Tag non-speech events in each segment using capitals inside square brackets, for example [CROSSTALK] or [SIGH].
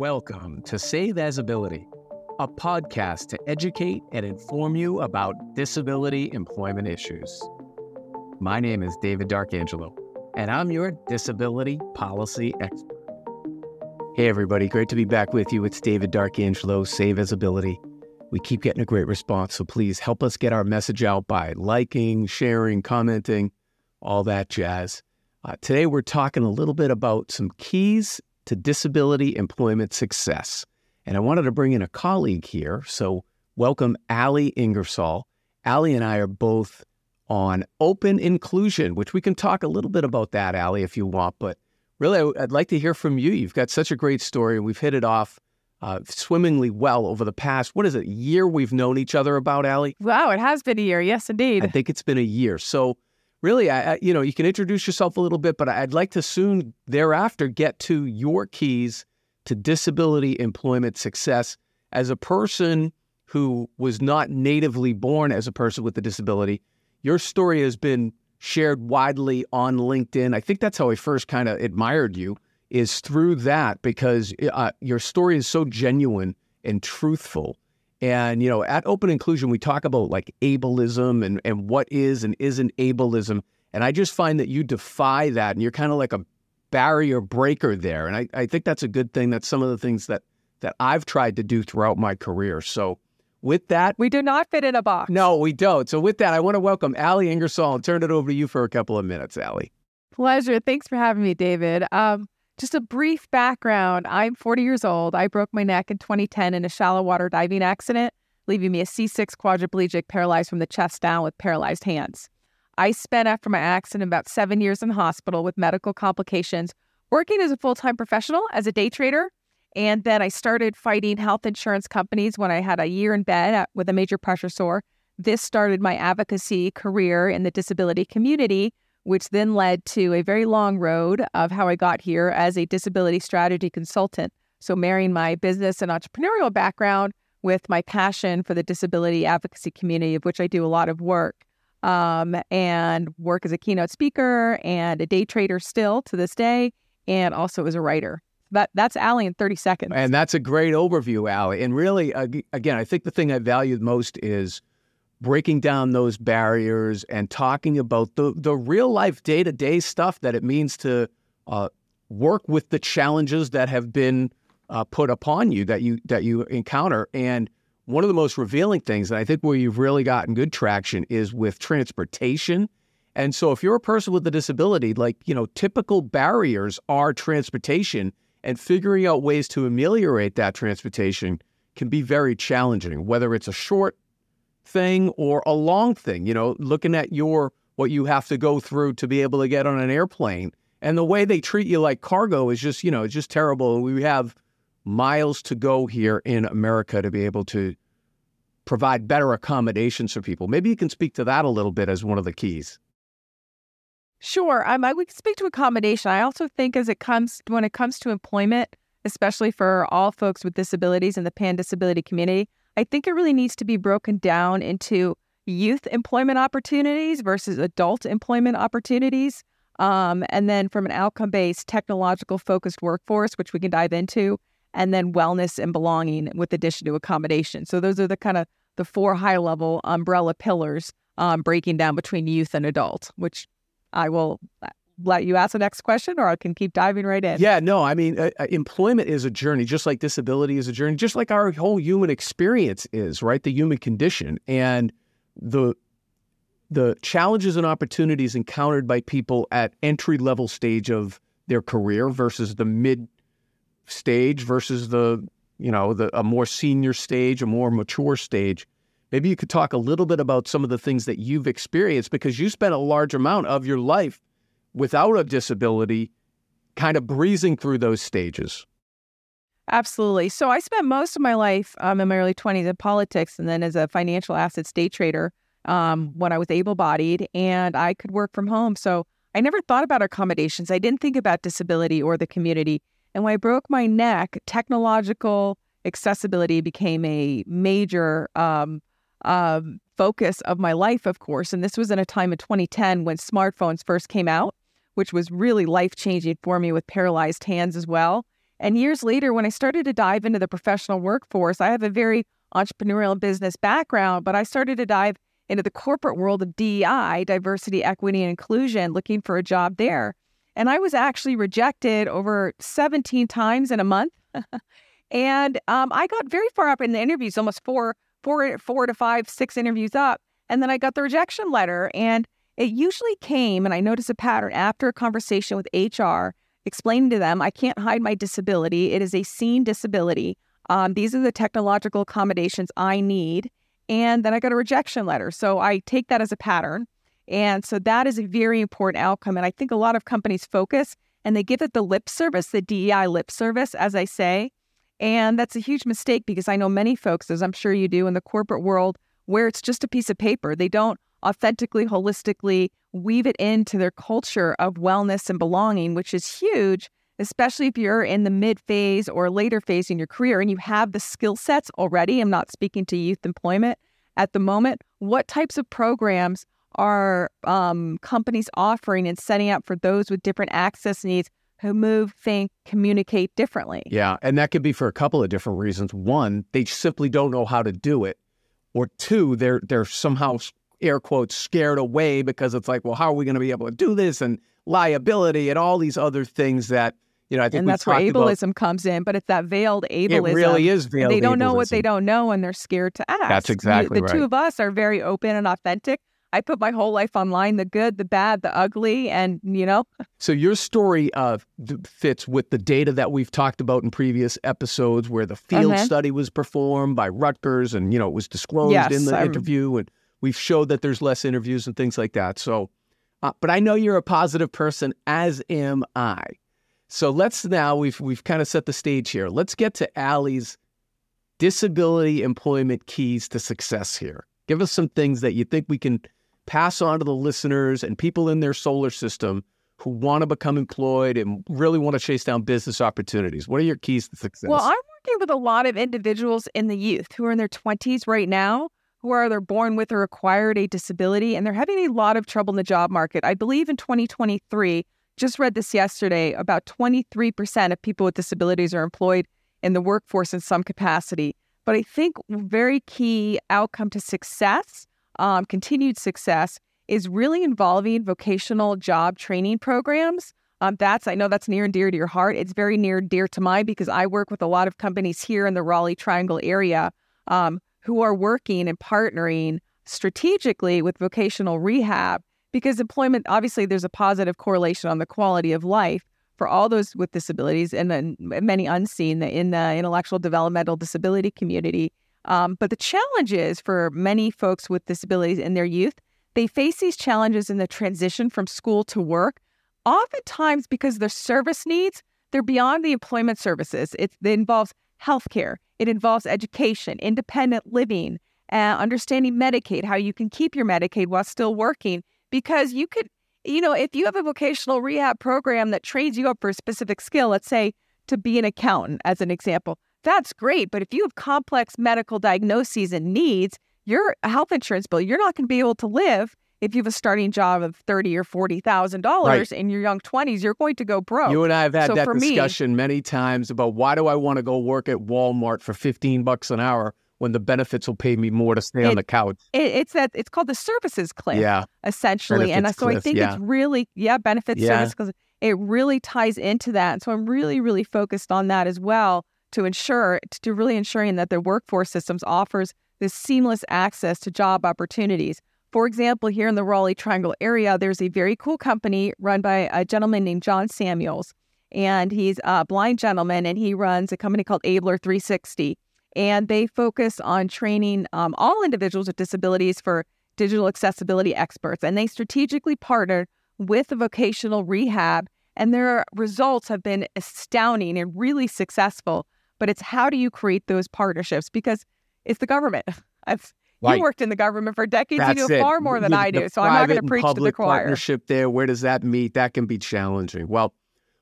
Welcome to Save As Ability, a podcast to educate and inform you about disability employment issues. My name is David D'Arcangelo, and I'm your disability policy expert. Hey, everybody, great to be back with you. It's David D'Arcangelo, Save As Ability. We keep getting a great response, so please help us get our message out by liking, sharing, commenting, all that jazz. Uh, today, we're talking a little bit about some keys to disability employment success. And I wanted to bring in a colleague here. So, welcome Ali Ingersoll. Ali and I are both on open inclusion, which we can talk a little bit about that, Ali, if you want. But really, I'd like to hear from you. You've got such a great story, and we've hit it off uh, swimmingly well over the past, what is it, year we've known each other about, Ali? Wow, it has been a year. Yes, indeed. I think it's been a year. So, really, I, I, you know, you can introduce yourself a little bit, but I'd like to soon thereafter get to your keys to disability employment success as a person who was not natively born as a person with a disability. Your story has been shared widely on LinkedIn. I think that's how I first kind of admired you is through that because uh, your story is so genuine and truthful and, you know, at Open Inclusion, we talk about like ableism and, and what is and isn't ableism. And I just find that you defy that and you're kind of like a barrier breaker there. And I, I think that's a good thing. That's some of the things that, that I've tried to do throughout my career. So with that, we do not fit in a box. No, we don't. So with that, I want to welcome Ali Ingersoll and turn it over to you for a couple of minutes, Ali. Pleasure. Thanks for having me, David. Um, just a brief background I'm 40 years old. I broke my neck in 2010 in a shallow water diving accident, leaving me a C6 quadriplegic, paralyzed from the chest down with paralyzed hands. I spent after my accident about seven years in hospital with medical complications, working as a full time professional as a day trader. And then I started fighting health insurance companies when I had a year in bed with a major pressure sore. This started my advocacy career in the disability community which then led to a very long road of how I got here as a disability strategy consultant. So, marrying my business and entrepreneurial background with my passion for the disability advocacy community, of which I do a lot of work, um, and work as a keynote speaker and a day trader still to this day, and also as a writer. That, that's Ali in 30 seconds. And that's a great overview, Ali. And really, again, I think the thing I valued most is breaking down those barriers and talking about the, the real life day to day stuff that it means to uh, work with the challenges that have been uh, put upon you that you that you encounter. And one of the most revealing things, and I think where you've really gotten good traction, is with transportation. And so, if you're a person with a disability, like you know, typical barriers are transportation, and figuring out ways to ameliorate that transportation can be very challenging. Whether it's a short thing or a long thing, you know, looking at your what you have to go through to be able to get on an airplane. And the way they treat you like cargo is just, you know, it's just terrible. We have miles to go here in America to be able to provide better accommodations for people. Maybe you can speak to that a little bit as one of the keys. Sure. Um, I would speak to accommodation. I also think as it comes when it comes to employment, especially for all folks with disabilities in the pan disability community, I think it really needs to be broken down into youth employment opportunities versus adult employment opportunities. Um, and then from an outcome based, technological focused workforce, which we can dive into, and then wellness and belonging with addition to accommodation. So those are the kind of the four high level umbrella pillars um, breaking down between youth and adult, which I will let you ask the next question or I can keep diving right in. Yeah, no, I mean, uh, uh, employment is a journey, just like disability is a journey, just like our whole human experience is, right? The human condition. And the the challenges and opportunities encountered by people at entry level stage of their career versus the mid stage versus the you know the a more senior stage a more mature stage maybe you could talk a little bit about some of the things that you've experienced because you spent a large amount of your life without a disability kind of breezing through those stages? Absolutely. So I spent most of my life um, in my early 20s in politics and then as a financial assets day trader um, when I was able bodied and I could work from home. So I never thought about accommodations. I didn't think about disability or the community. And when I broke my neck, technological accessibility became a major um, um, focus of my life, of course. And this was in a time in 2010 when smartphones first came out which was really life changing for me with paralyzed hands as well. And years later, when I started to dive into the professional workforce, I have a very entrepreneurial business background, but I started to dive into the corporate world of DEI, diversity, equity, and inclusion, looking for a job there. And I was actually rejected over 17 times in a month. [LAUGHS] and um, I got very far up in the interviews, almost four, four, four to five, six interviews up. And then I got the rejection letter. And it usually came, and I noticed a pattern after a conversation with HR, explaining to them, I can't hide my disability. It is a seen disability. Um, these are the technological accommodations I need. And then I got a rejection letter. So I take that as a pattern. And so that is a very important outcome. And I think a lot of companies focus and they give it the lip service, the DEI lip service, as I say. And that's a huge mistake because I know many folks, as I'm sure you do in the corporate world, where it's just a piece of paper. They don't authentically, holistically weave it into their culture of wellness and belonging, which is huge, especially if you're in the mid phase or later phase in your career and you have the skill sets already. I'm not speaking to youth employment at the moment. What types of programs are um, companies offering and setting up for those with different access needs who move, think, communicate differently? Yeah. And that could be for a couple of different reasons. One, they simply don't know how to do it. Or two, they're they're somehow air quotes scared away because it's like, well, how are we going to be able to do this and liability and all these other things that you know, I think and that's where ableism about, comes in, but it's that veiled ableism. It really is veiled. They don't ableism. know what they don't know, and they're scared to ask. That's exactly the right. The two of us are very open and authentic. I put my whole life online, the good, the bad, the ugly, and you know. So your story uh, fits with the data that we've talked about in previous episodes, where the field uh-huh. study was performed by Rutgers, and you know it was disclosed yes, in the I'm... interview, and we've showed that there's less interviews and things like that. So, uh, but I know you're a positive person, as am I. So let's now we've we've kind of set the stage here. Let's get to Ali's disability employment keys to success here. Give us some things that you think we can pass on to the listeners and people in their solar system who want to become employed and really want to chase down business opportunities. What are your keys to success? Well, I'm working with a lot of individuals in the youth who are in their 20s right now, who are either born with or acquired a disability, and they're having a lot of trouble in the job market. I believe in 2023, just read this yesterday, about 23% of people with disabilities are employed in the workforce in some capacity. But I think very key outcome to success, um, continued success, is really involving vocational job training programs. Um, that's I know that's near and dear to your heart. It's very near and dear to mine because I work with a lot of companies here in the Raleigh Triangle area um, who are working and partnering strategically with vocational rehab because employment obviously there's a positive correlation on the quality of life for all those with disabilities and then many unseen in the intellectual developmental disability community. Um, but the challenge is for many folks with disabilities in their youth, they face these challenges in the transition from school to work. Oftentimes, because their service needs, they're beyond the employment services. It, it involves healthcare, it involves education, independent living, uh, understanding Medicaid, how you can keep your Medicaid while still working because you could, you know, if you have a vocational rehab program that trains you up for a specific skill, let's say to be an accountant, as an example, that's great. But if you have complex medical diagnoses and needs, your health insurance bill, you're not going to be able to live if you have a starting job of thirty or forty thousand right. dollars in your young twenties, you're going to go broke. You and I have had so that discussion me, many times about why do I want to go work at Walmart for fifteen bucks an hour when the benefits will pay me more to stay it, on the couch. It, it's that it's called the services cliff, yeah, essentially. benefits and so cliff, I think yeah. it's really yeah benefits yeah. service because it really ties into that. And so I'm really really focused on that as well to ensure to really ensuring that the workforce systems offers this seamless access to job opportunities. For example, here in the Raleigh Triangle area, there's a very cool company run by a gentleman named John Samuels. And he's a blind gentleman and he runs a company called Abler 360. And they focus on training um, all individuals with disabilities for digital accessibility experts. And they strategically partnered with vocational rehab. And their results have been astounding and really successful. But it's how do you create those partnerships? Because it's the government. [LAUGHS] I've Right. You worked in the government for decades. You know it. far more than The- I do. So I'm not going to preach to the public choir. partnership there. Where does that meet? That can be challenging. Well,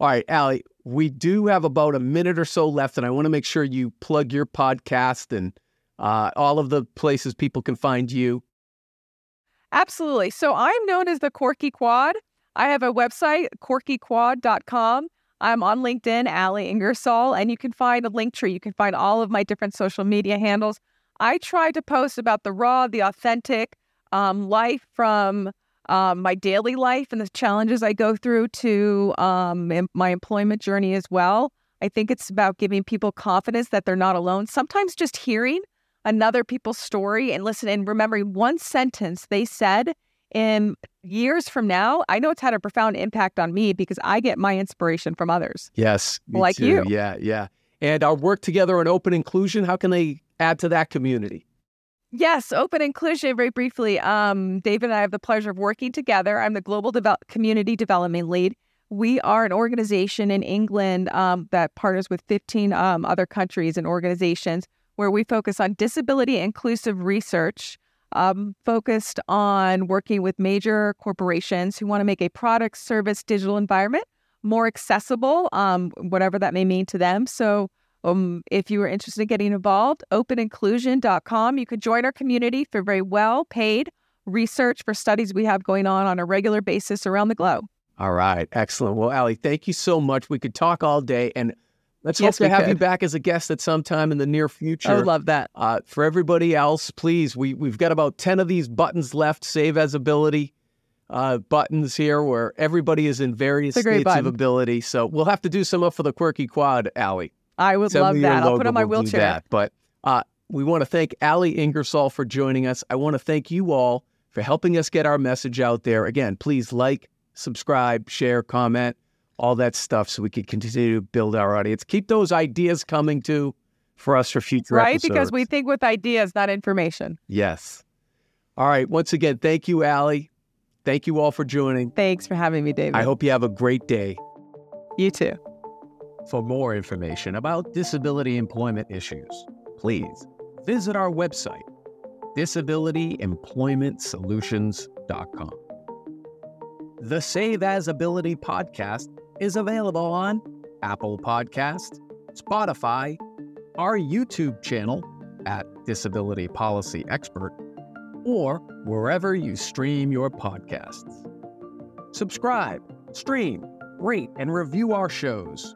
all right, Ali, we do have about a minute or so left, and I want to make sure you plug your podcast and uh, all of the places people can find you. Absolutely. So I'm known as the Quirky Quad. I have a website, quirkyquad.com. I'm on LinkedIn, Ali Ingersoll, and you can find a link tree. You can find all of my different social media handles. I try to post about the raw, the authentic um, life from um, my daily life and the challenges I go through to um, my employment journey as well. I think it's about giving people confidence that they're not alone. Sometimes just hearing another people's story and listen and remembering one sentence they said in years from now, I know it's had a profound impact on me because I get my inspiration from others. Yes. like too. you. Yeah, yeah. And our work together on open inclusion, how can they add to that community? Yes, open inclusion. Very briefly, um, David and I have the pleasure of working together. I'm the global Devel- community development lead. We are an organization in England um, that partners with 15 um, other countries and organizations where we focus on disability inclusive research, um, focused on working with major corporations who want to make a product, service, digital environment more accessible, um, whatever that may mean to them. So, um, if you are interested in getting involved, openinclusion.com. You could join our community for very well paid research for studies we have going on on a regular basis around the globe. All right. Excellent. Well, Ali, thank you so much. We could talk all day and let's Yes, hope to have you back as a guest at some time in the near future. I would love that. Uh, for everybody else, please, we, we've got about 10 of these buttons left, save as ability uh, buttons here, where everybody is in various It's a great states of ability. So we'll have to do some up for the quirky quad, Ali. I would love that. I'll put on my wheelchair. that. But uh, we want to thank Ali Ingersoll for joining us. I want to thank you all for helping us get our message out there. Again, please like, subscribe, share, comment, all that stuff so we can continue to build our audience. Keep those ideas coming too for us for future episodes. Right? Because we think with ideas, not information. Yes. All right. Once again, thank you, Ali. Thank you all for joining. Thanks for having me, David. I hope you have a great day. you too. For more information about disability employment issues, please visit our website, disabilityemploymentsolutions.com. The Save As Ability podcast is available on Apple Podcast, Spotify, our YouTube channel at Disability Policy Expert, or wherever you stream your podcasts. Subscribe, stream, rate, and review our shows.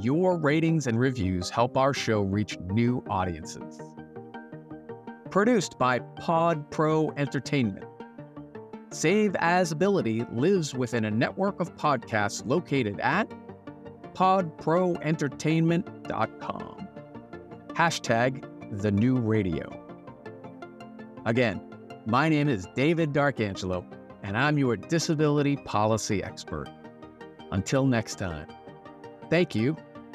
Your ratings and reviews help our show reach new audiences. Produced by Pod Pro Entertainment. Save As Ability lives within a network of podcasts located at podproentertainment.com. Hashtag the new radio. Again, my name is David D'Arcangelo, and I'm your disability policy expert. Until next time. Thank you.